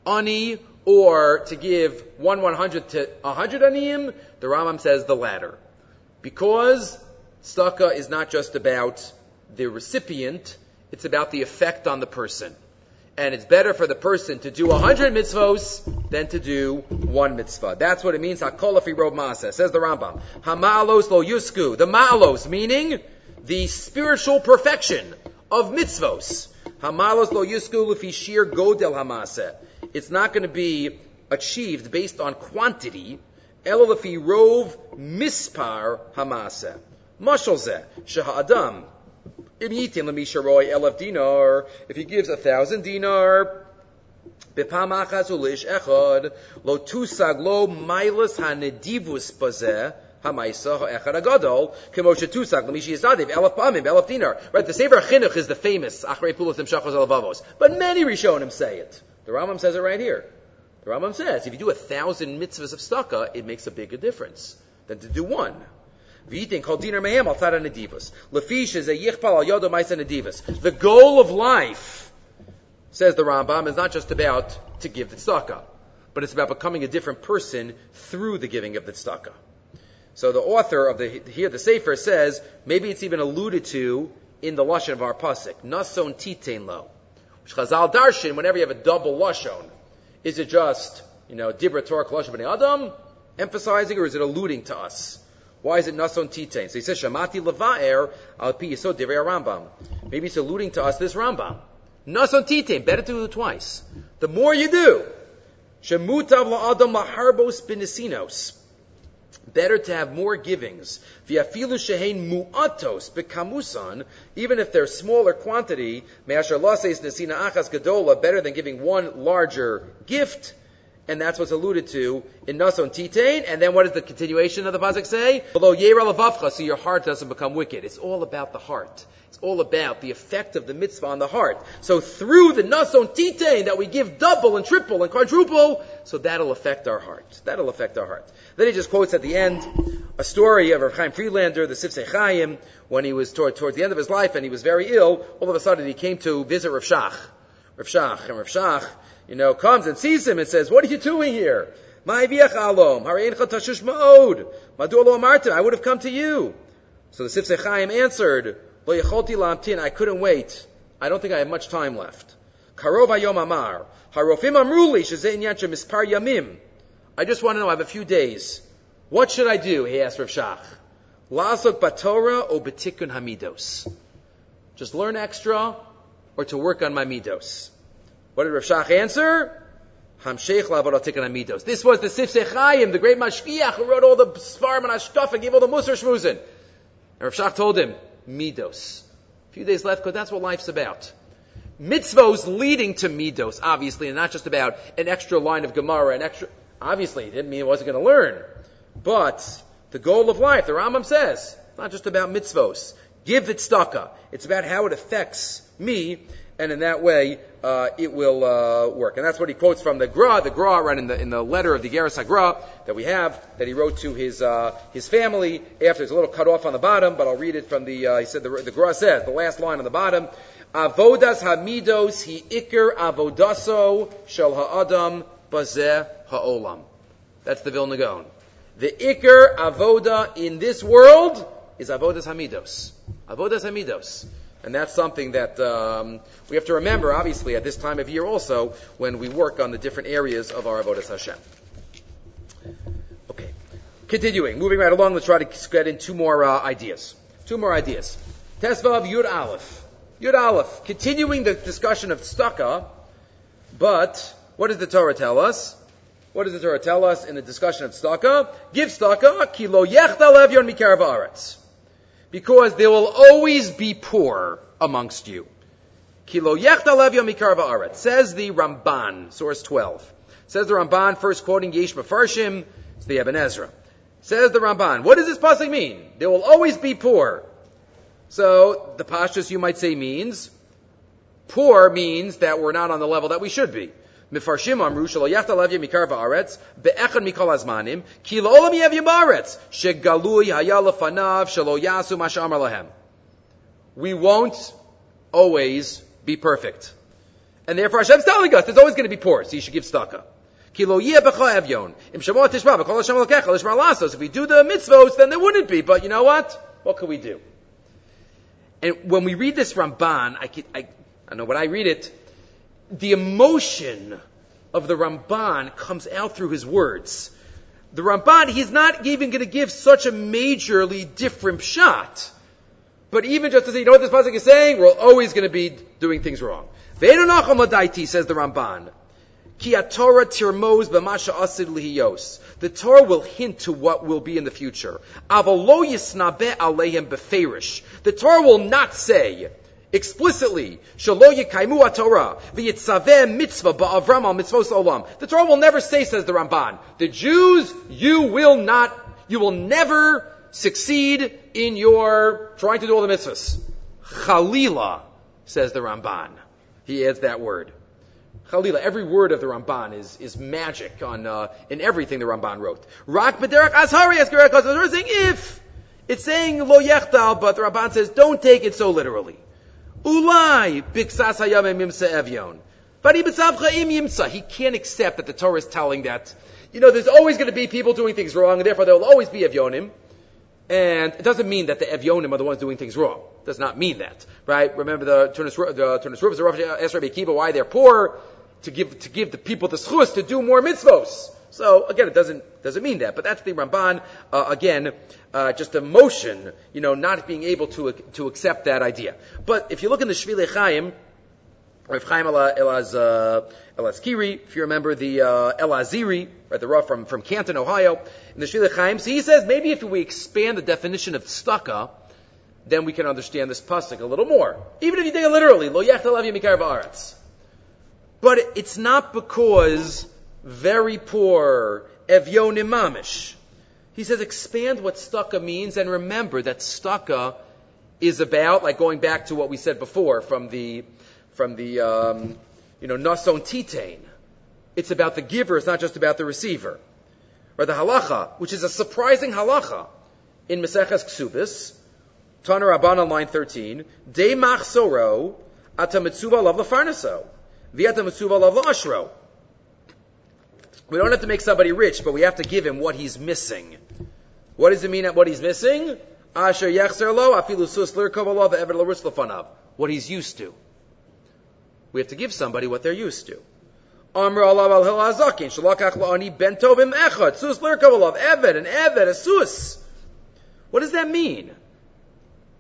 Speaker 1: ani or to give one one hundred to a hundred aniyim, the Rambam says the latter. Because tzedakah is not just about the recipient, it's about the effect on the person. And it's better for the person to do a hundred mitzvos than to do one mitzvah. That's what it means, hakolafi rob says the Rambam. Hamalos lo yusku. The malos, meaning the spiritual perfection of mitzvos. Hamalos lo yusku lefi shir godel hamase it's not going to be achieved based on quantity. Elolafi rov mispar hamase. Mashal zeh, sheha'adam. If he gives a thousand dinar, בפעם אחת ulish echad lo tusag lo milas הנדיבוס בזה, המייסה האחד הגדול, כמו שתוסק למי שיסדיv, אלף פעמים, אלף dinar. Right, the Sefer Chinuch is the famous, אחרי פעולת המשכos alavavos. But many Rishonim say it. The Rambam says it right here. The Rambam says if you do a thousand mitzvahs of staka, it makes a bigger difference than to do one. The goal of life, says the Rambam, is not just about to give the tzedakah, but it's about becoming a different person through the giving of the tzedakah. So the author of the here the Sefer says maybe it's even alluded to in the lashon of our pasuk nason titein lo. Chazal Darshan, whenever you have a double lashon, is it just, you know, Dibra Torah Lashon B'nai Adam, emphasizing, or is it alluding to us? Why is it Nason Titain? So he says, Shamati Leva'er al pi yisod divrei Rambam. Maybe it's alluding to us, this Rambam. Nason Titain, better to do it twice. The more you do, Shemutav la'adam laharbos binesinos. Better to have more givings. V'afilu shehein mu'atos bekamusan, even if they're smaller quantity, me'asher lases nesina achas gadola, better than giving one larger gift. And that's what's alluded to in Nason Titain. And then what does the continuation of the Pasuk say? Below Yera so your heart doesn't become wicked. It's all about the heart. It's all about the effect of the mitzvah on the heart. So through the Nason Titain that we give double and triple and quadruple, so that'll affect our heart. That'll affect our heart. Then he just quotes at the end a story of Rav Chaim Friedlander, the Sifsei Chaim, when he was toward, towards the end of his life and he was very ill, all of a sudden he came to visit Rav Shach. Rav Shach, and Rav Shach, you know, comes and sees him and says, what are you doing here? My I would have come to you. So the Sifsei Chaim answered, I couldn't wait. I don't think I have much time left. I just want to know, I have a few days. What should I do? He asked Rav Shach. Lasok batora or betikun hamidos. Just learn extra or to work on my midos. What did Rav Shach answer? This was the Sifsei Chaim, the great mashkiach who wrote all the Sfarim and Ashkaf and gave all the Musar Shmuzin. And Rav Shach told him, midos. A few days left because that's what life's about. Mitzvos leading to midos, obviously, and not just about an extra line of Gemara, an extra, obviously, it didn't mean he wasn't going to learn. But the goal of life, the Rambam says, it's not just about mitzvos. Give it. It's about how it affects me, and in that way, uh, it will uh, work. And that's what he quotes from the Gra, the Gra, right in the in the letter of the Geras Hagra that we have that he wrote to his uh, his family. After it's a little cut off on the bottom, but I'll read it from the. Uh, he said the, the Gra says the last line on the bottom. Avodas hamidos hi ikir avodaso shel ha'adam bazeh ha'olam. That's the Vilna Gaon. The Iker Avoda in this world is Avodas Hamidos. Avodas Hamidos. And that's something that um, we have to remember, obviously, at this time of year also, when we work on the different areas of our Avodas Hashem. Okay. Continuing, moving right along, let's try to get in two more uh, ideas. Two more ideas. Tesvav Yud Aleph. Yud Aleph. Continuing the discussion of tzedakah, but what does the Torah tell us? What does the Torah tell us in the discussion of tzedakah? Give tzedakah, kilo yechta levyon mikarav aretz. Because there will always be poor amongst you. Kilo. Says the Ramban, source 12. Says the Ramban, first quoting Yesh Mefarshim, it's the Eben Ezra. Says the Ramban, what does this pasuk mean? There will always be poor. So, the pashtus you might say means, poor means that we're not on the level that we should be. Amru shelo mikar va'aretz be'echad mikol azmanim ki lo'olam ba'aretz shegalui haya lefanav shelo yasu. We won't always be perfect. And therefore Hashem's telling us there's always going to be poor, so you should give tzedakah. If we do the mitzvot, then there wouldn't be. But you know what? What could we do? And when we read this Ramban, I, could, I, I know when I read it, the emotion of the Ramban comes out through his words. The Ramban, he's not even going to give such a majorly different shot. But even just to say, you know what this pasuk is saying? We're always going to be doing things wrong. says the Ramban. Ki Torah tirmos b'masha asid lihiyos. The Torah will hint to what will be in the future. Avalo yisnabe aleim beferish. The Torah will not say, explicitly, V'yitzaveh mitzvah ba'avram al mitzvos olam. The Torah will never say, says the Ramban, the Jews, you will not, you will never succeed in your trying to do all the mitzvahs. Chalila, says the Ramban. He adds that word. Chalila, every word of the Ramban is, is magic on, uh, in everything the Ramban wrote. Rak b'derek ashari as saying if. It's saying lo yechtal, but the Ramban says don't take it so literally. Ulai biksas hayamim yimsa evyon. He can't accept that the Torah is telling that. You know, there's always going to be people doing things wrong, and therefore there will always be evyonim. And it doesn't mean that the evyonim are the ones doing things wrong. It does not mean that, right? Remember the Turnus Rufus, the Esrei Bekiva, why they're poor to give to give the people the schus to do more mitzvos. So again, it doesn't doesn't mean that, but that's the Ramban uh, again, uh, just emotion, you know, not being able to to accept that idea. But if you look in the Shvilei Chaim, Rav Chaim Elaz uh, Elazkiri, if you remember the uh, Elaziri, right, the Rav from from Canton, Ohio, in the Shvilei Chaim, so he says maybe if we expand the definition of tzedakah, then we can understand this pasuk a little more. Even if you take it literally, lo yachtal mikar But it's not because very poor, evyonim mamish. He says expand what staka means and remember that staka is about, like going back to what we said before from the, from the, um, you know, nason titain. It's about the giver, it's not just about the receiver. Or the halacha, which is a surprising halacha. in Meseches Ksubis, Tanar Rabban line 13, De Machsoro, Ata Mitzuva Lav Lafarnaso, Viata Mitzuva Lav Ashro. We don't have to make somebody rich, but we have to give him what he's missing. What does it mean that what he's missing? What he's used to. We have to give somebody what they're used to. Amr al Echad, Sus and a Sus. What does that mean?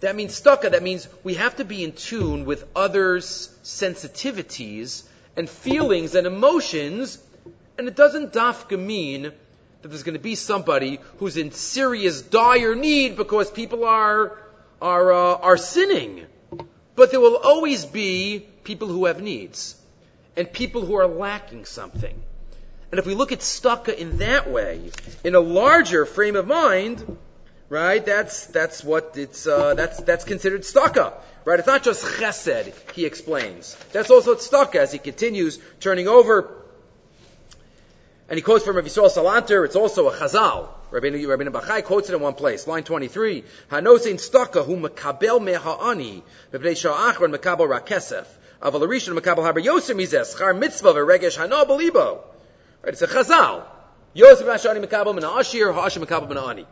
Speaker 1: That means stucca. That means we have to be in tune with others' sensitivities and feelings and emotions. And it doesn't dafka mean that there's going to be somebody who's in serious, dire need because people are are uh, are sinning. But there will always be people who have needs and people who are lacking something. And if we look at stucca in that way, in a larger frame of mind, right? That's that's what it's uh, that's that's considered staka, right? It's not just chesed. He explains. That's also staka as he continues turning over, and he quotes from Rav Yisrael Salanter. It's also a chazal. Rabbi Bachai quotes it in one place, line 23. Hanosein staka hu mekabel meha'ani, b'bnei sha'achron mekabel rakesef. Aval arishon mekabel haber yosem mizeh, schar mitzvah v'regesh hano belibo. Right, it's a chazal. Yosef mashani mekabel min ha'ashir, ha'ashir mekabel min ha'ani.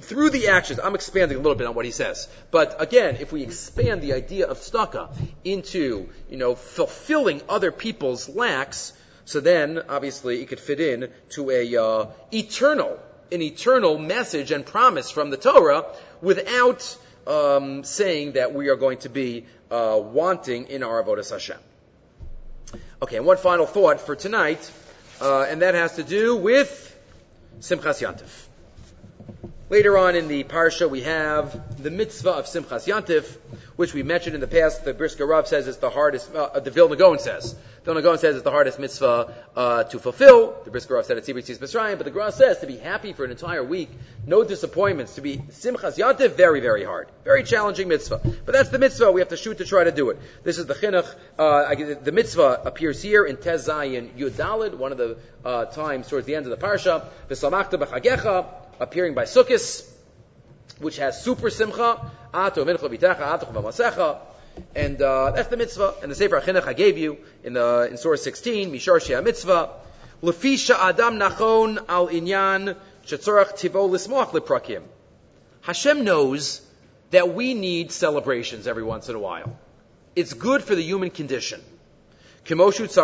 Speaker 1: Through the actions, I'm expanding a little bit on what he says. But again, if we expand the idea of staka into, you know, fulfilling other people's lacks, so then obviously it could fit in to a uh, eternal, an eternal message and promise from the Torah without um, saying that we are going to be uh, wanting in our avodas Hashem. Okay, and one final thought for tonight uh, and that has to do with Simchas Yantif. Later on in the parsha, we have the mitzvah of Simchas Yantif, which we mentioned in the past. The Brisker Rav says it's the hardest. Uh, the Vilna Gaon says. Vilna Gaon says it's the hardest mitzvah uh, to fulfill. The Brisker Rav said it's Tzibur Mitzrayim, but the Gra says to be happy for an entire week, no disappointments. To be Simchas Yantif, very very hard, very challenging mitzvah. But that's the mitzvah. We have to shoot to try to do it. This is the chinuch. Uh, the mitzvah appears here in Tez Zayin Yudalid, one of the uh, times towards the end of the parsha. V'samachta b'chagecha appearing by Sukkis, which has super simcha, ato mincha bitacha, ato masecha, and uh, that's the mitzvah. And the Sefer HaChinuch I gave you in the in Surah 16, Mishar Shea Mitzvah, Lefisha Adam Nachon Al Inyan Shetzorach Tivo Lismoach Liprakim. Hashem knows that we need celebrations every once in a while. It's good for the human condition. Just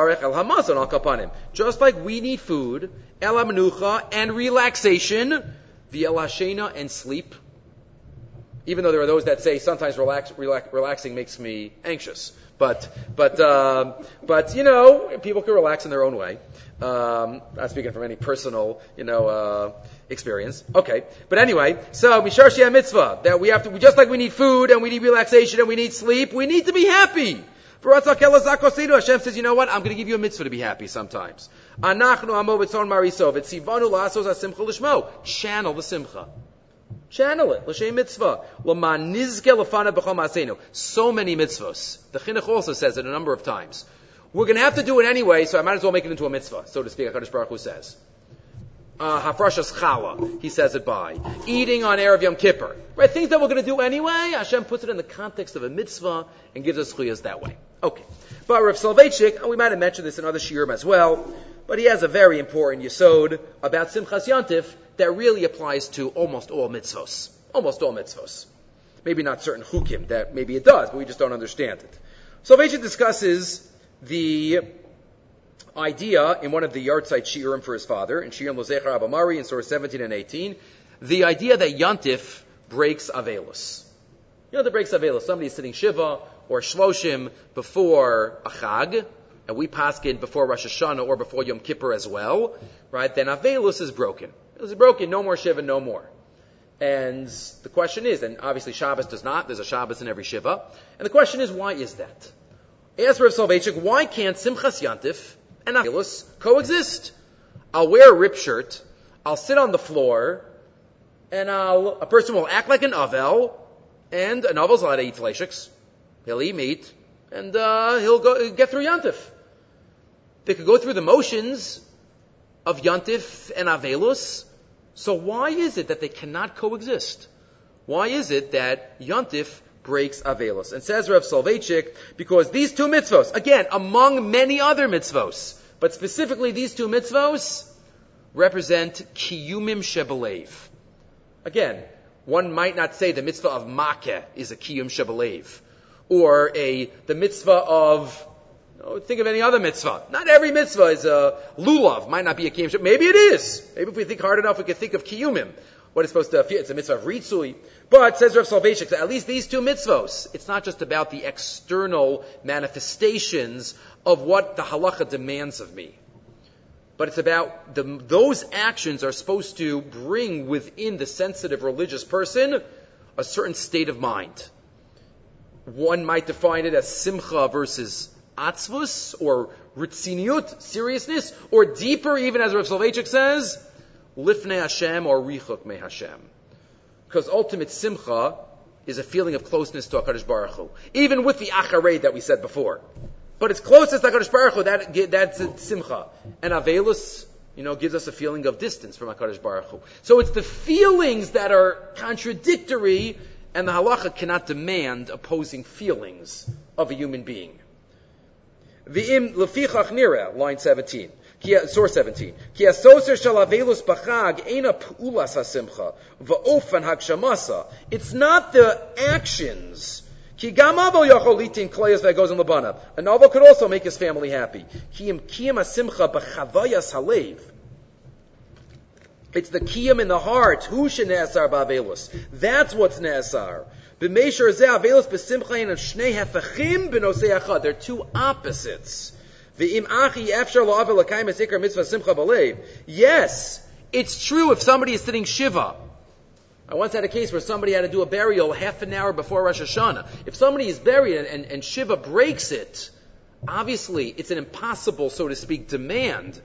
Speaker 1: like we need food, el and relaxation, the elashena and sleep. Even though there are those that say sometimes relax, relax, relaxing makes me anxious, but but uh, but you know people can relax in their own way. Um, not speaking from any personal you know uh, experience. Okay, but anyway, so mishar mitzvah that we have to just like we need food and we need relaxation and we need sleep, we need to be happy. Hashem says, you know what? I'm going to give you a mitzvah to be happy sometimes. Channel the simcha. Channel it. L'shem mitzvah. So many mitzvahs. The chinuch also says it a number of times. We're going to have to do it anyway, so I might as well make it into a mitzvah, so to speak. Hakadosh Baruch Hu says. Uh, Hafrashas chala, he says it by eating on erev Yom Kippur, right? Things that we're going to do anyway. Hashem puts it in the context of a mitzvah and gives us chuyas that way. Okay. But Rav Soloveitchik, we might have mentioned this in other shiurim as well, but he has a very important yisod about Simchas Yantif that really applies to almost all mitzvos. Almost all mitzvos. Maybe not certain chukim, that maybe it does, but we just don't understand it. So Soloveitchik discusses the idea in one of the yahrzeit shiurim for his father, in Shiurim Lozechar Abamari in source 17 and 18, the idea that Yantif breaks Avelus. You know the breaks Avelus. Somebody is sitting Shiva, or Shloshim before a Chag, and we pass paskin before Rosh Hashanah or before Yom Kippur as well, right? Then Avelus is broken. It was broken, no more Shiva, no more. And the question is, and obviously Shabbos does not, there's a Shabbos in every Shiva, and the question is, why is that? Ask Rav Soloveitchik, why can't Simchas Yantif and Avelus coexist? I'll wear a rip shirt, I'll sit on the floor, and I'll, a person will act like an Avel, and an Avel's allowed to eat fleishiks, He'll eat meat, and uh, he'll go get through Yantif. They could go through the motions, of Yantif and Avelus. So why is it that they cannot coexist? Why is it that Yantif breaks Avelus? And says Rav Soloveitchik, because these two mitzvos, again, among many other mitzvos, but specifically these two mitzvos, represent kiyumim shebelev. Again, one might not say the mitzvah of makeh is a kiyum shebelev, or a the mitzvah of no, think of any other mitzvah. Not every mitzvah is a lulav. Might not be a kiyum. Maybe it is. Maybe if we think hard enough, we could think of kiyumim. What it's supposed to, it's a mitzvah of ritzui. But, says Rav Soloveitchik, at least these two mitzvos, it's not just about the external manifestations of what the halacha demands of me. But it's about the, those actions are supposed to bring within the sensitive religious person a certain state of mind. One might define it as simcha versus atzvus or ritziniut, seriousness, or deeper, even as Rav Soloveitchik says, lifnei Hashem or richuk me Hashem. Because ultimate simcha is a feeling of closeness to HaKadosh Baruch Hu. Even with the acharei that we said before. But it's closest to HaKadosh Baruch Hu, that, that's a simcha. And avelus, you know, gives us a feeling of distance from HaKadosh Baruch Hu. So it's the feelings that are contradictory, and the halacha cannot demand opposing feelings of a human being. V'im lefichach nira, line 17. Source 17. Ki asoser shal avelus b'chag ena pu'ulas hasimcha va'ofan hagshamasa. It's not the actions. An could also make his family happy. It's the kiyam in the heart. Who should? That's what's nesar. Achad. They're two opposites. Yes, it's true if somebody is sitting Shiva. I once had a case where somebody had to do a burial half an hour before Rosh Hashanah. If somebody is buried and, and, and Shiva breaks it, obviously it's an impossible, so to speak, demand.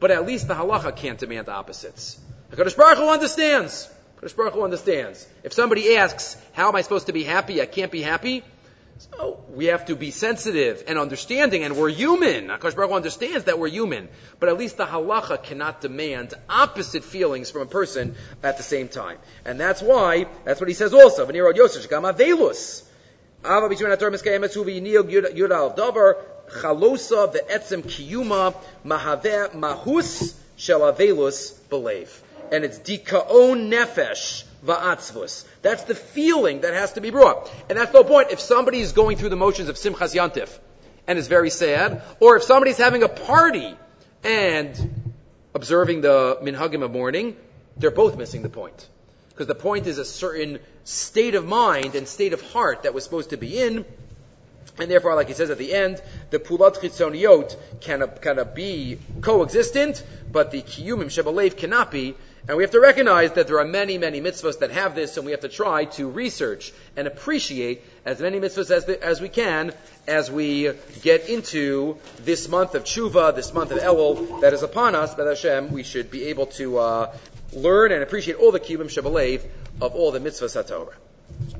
Speaker 1: But at least the halacha can't demand opposites. HaKadosh Baruch Hu understands. HaKadosh Baruch Hu understands. If somebody asks, how am I supposed to be happy? I can't be happy. So we have to be sensitive and understanding, and we're human. Akash Baruch understands that we're human, but at least the halacha cannot demand opposite feelings from a person at the same time, and that's why that's what he says also. V'nirod Yosef gam avelus. Ava between ator miskayemes hu v'yiniog yud al davar chalosa ve'etzem kiyuma mahaveh mahus shel avelus believe, and it's dikaon nefesh va'atzvus. That's the feeling that has to be brought. And that's the point. If somebody is going through the motions of Simchas Yantif and is very sad, or if somebody's having a party and observing the minhagim of mourning, they're both missing the point. Because the point is a certain state of mind and state of heart that was supposed to be in, and therefore, like he says at the end, the pulat chitzoniot can, can be coexistent, but the kiyumim shebalev cannot be, and we have to recognize that there are many, many mitzvahs that have this, and we have to try to research and appreciate as many mitzvahs as, the, as we can as we get into this month of tshuva, this month of Elul that is upon us. That Hashem, we should be able to uh, learn and appreciate all the kiyum shabalev of all the mitzvahs HaTorah.